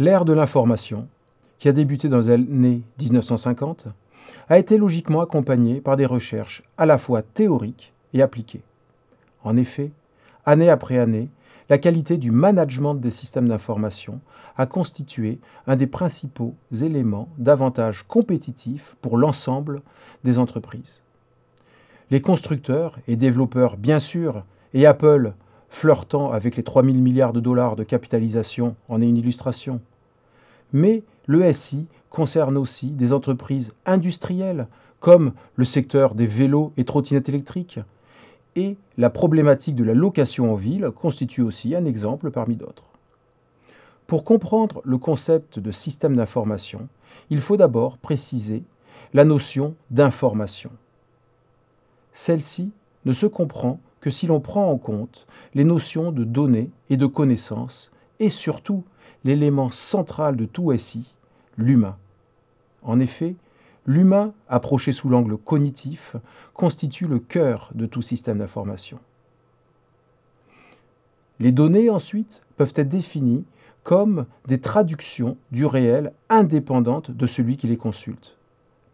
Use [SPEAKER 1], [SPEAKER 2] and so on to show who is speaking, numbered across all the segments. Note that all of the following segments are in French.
[SPEAKER 1] L'ère de l'information, qui a débuté dans les années 1950, a été logiquement accompagnée par des recherches à la fois théoriques et appliquées. En effet, année après année, la qualité du management des systèmes d'information a constitué un des principaux éléments d'avantage compétitif pour l'ensemble des entreprises. Les constructeurs et développeurs, bien sûr, et Apple, flirtant avec les 3 000 milliards de dollars de capitalisation, en est une illustration. Mais le SI concerne aussi des entreprises industrielles, comme le secteur des vélos et trottinettes électriques, et la problématique de la location en ville constitue aussi un exemple parmi d'autres. Pour comprendre le concept de système d'information, il faut d'abord préciser la notion d'information. Celle-ci ne se comprend que si l'on prend en compte les notions de données et de connaissances, et surtout l'élément central de tout SI, l'humain. En effet, L'humain, approché sous l'angle cognitif, constitue le cœur de tout système d'information. Les données, ensuite, peuvent être définies comme des traductions du réel indépendantes de celui qui les consulte.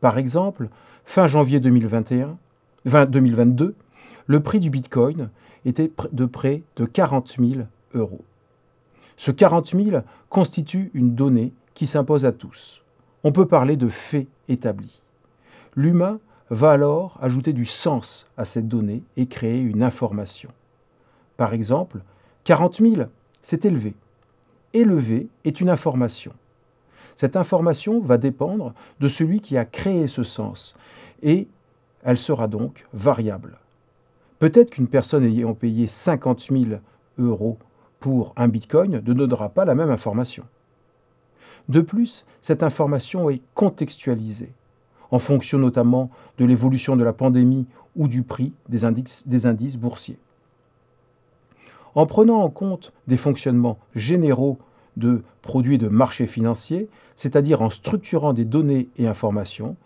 [SPEAKER 1] Par exemple, fin janvier 2021, 2022, le prix du Bitcoin était de près de 40 000 euros. Ce 40 000 constitue une donnée qui s'impose à tous. On peut parler de fait établi. L'humain va alors ajouter du sens à cette donnée et créer une information. Par exemple, 40 000, c'est élevé. Élevé est une information. Cette information va dépendre de celui qui a créé ce sens et elle sera donc variable. Peut-être qu'une personne ayant payé 50 000 euros pour un bitcoin ne donnera pas la même information. De plus, cette information est contextualisée, en fonction notamment de l'évolution de la pandémie ou du prix des indices, boursiers. En prenant en compte des fonctionnements généraux de produits de marché financier, c'est-à-dire en structurant des données et informations,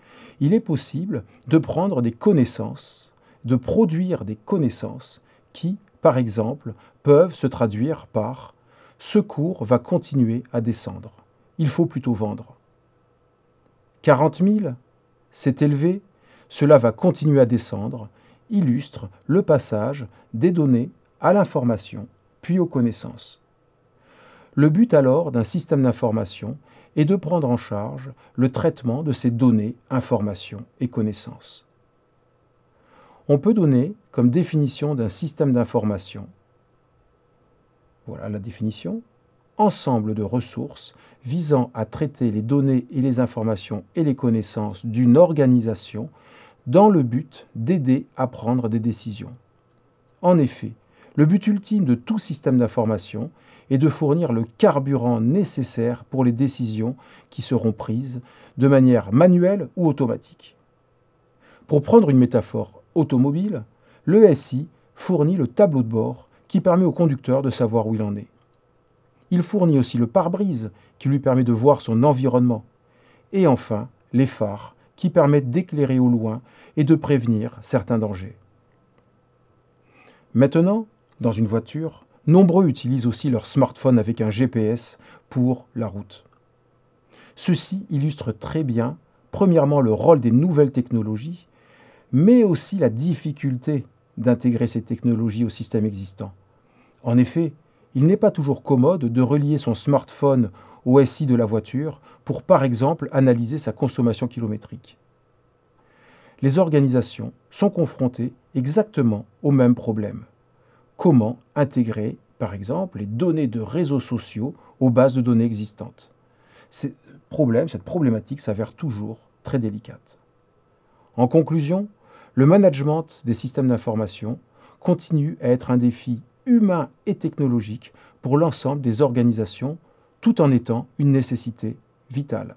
[SPEAKER 1] il est possible de prendre des connaissances, de produire des connaissances qui, par exemple, peuvent se traduire par ce cours va continuer à descendre il faut plutôt vendre. 40 000, c'est élevé, cela va continuer à descendre, illustre le passage des données à l'information, puis aux connaissances. Le but alors d'un système d'information est de prendre en charge le traitement de ces données, informations et connaissances. On peut donner comme définition d'un système d'information, voilà la définition, ensemble de ressources visant à traiter les données et les informations et les connaissances d'une organisation dans le but d'aider à prendre des décisions. En effet, le but ultime de tout système d'information est de fournir le carburant nécessaire pour les décisions qui seront prises de manière manuelle ou automatique. Pour prendre une métaphore automobile, le SI fournit le tableau de bord qui permet au conducteur de savoir où il en est. Il fournit aussi le pare-brise qui lui permet de voir son environnement. Et enfin, les phares qui permettent d'éclairer au loin et de prévenir certains dangers. Maintenant, dans une voiture, nombreux utilisent aussi leur smartphone avec un GPS pour la route. Ceci illustre très bien, premièrement, le rôle des nouvelles technologies, mais aussi la difficulté d'intégrer ces technologies au système existant. En effet, il n'est pas toujours commode de relier son smartphone au SI de la voiture pour, par exemple, analyser sa consommation kilométrique. Les organisations sont confrontées exactement au même problème. Comment intégrer, par exemple, les données de réseaux sociaux aux bases de données existantes? Cette problématique s'avère toujours très délicate. En conclusion, le management des systèmes d'information continue à être un défi humain et technologique pour l'ensemble des organisations, tout en étant une nécessité vitale.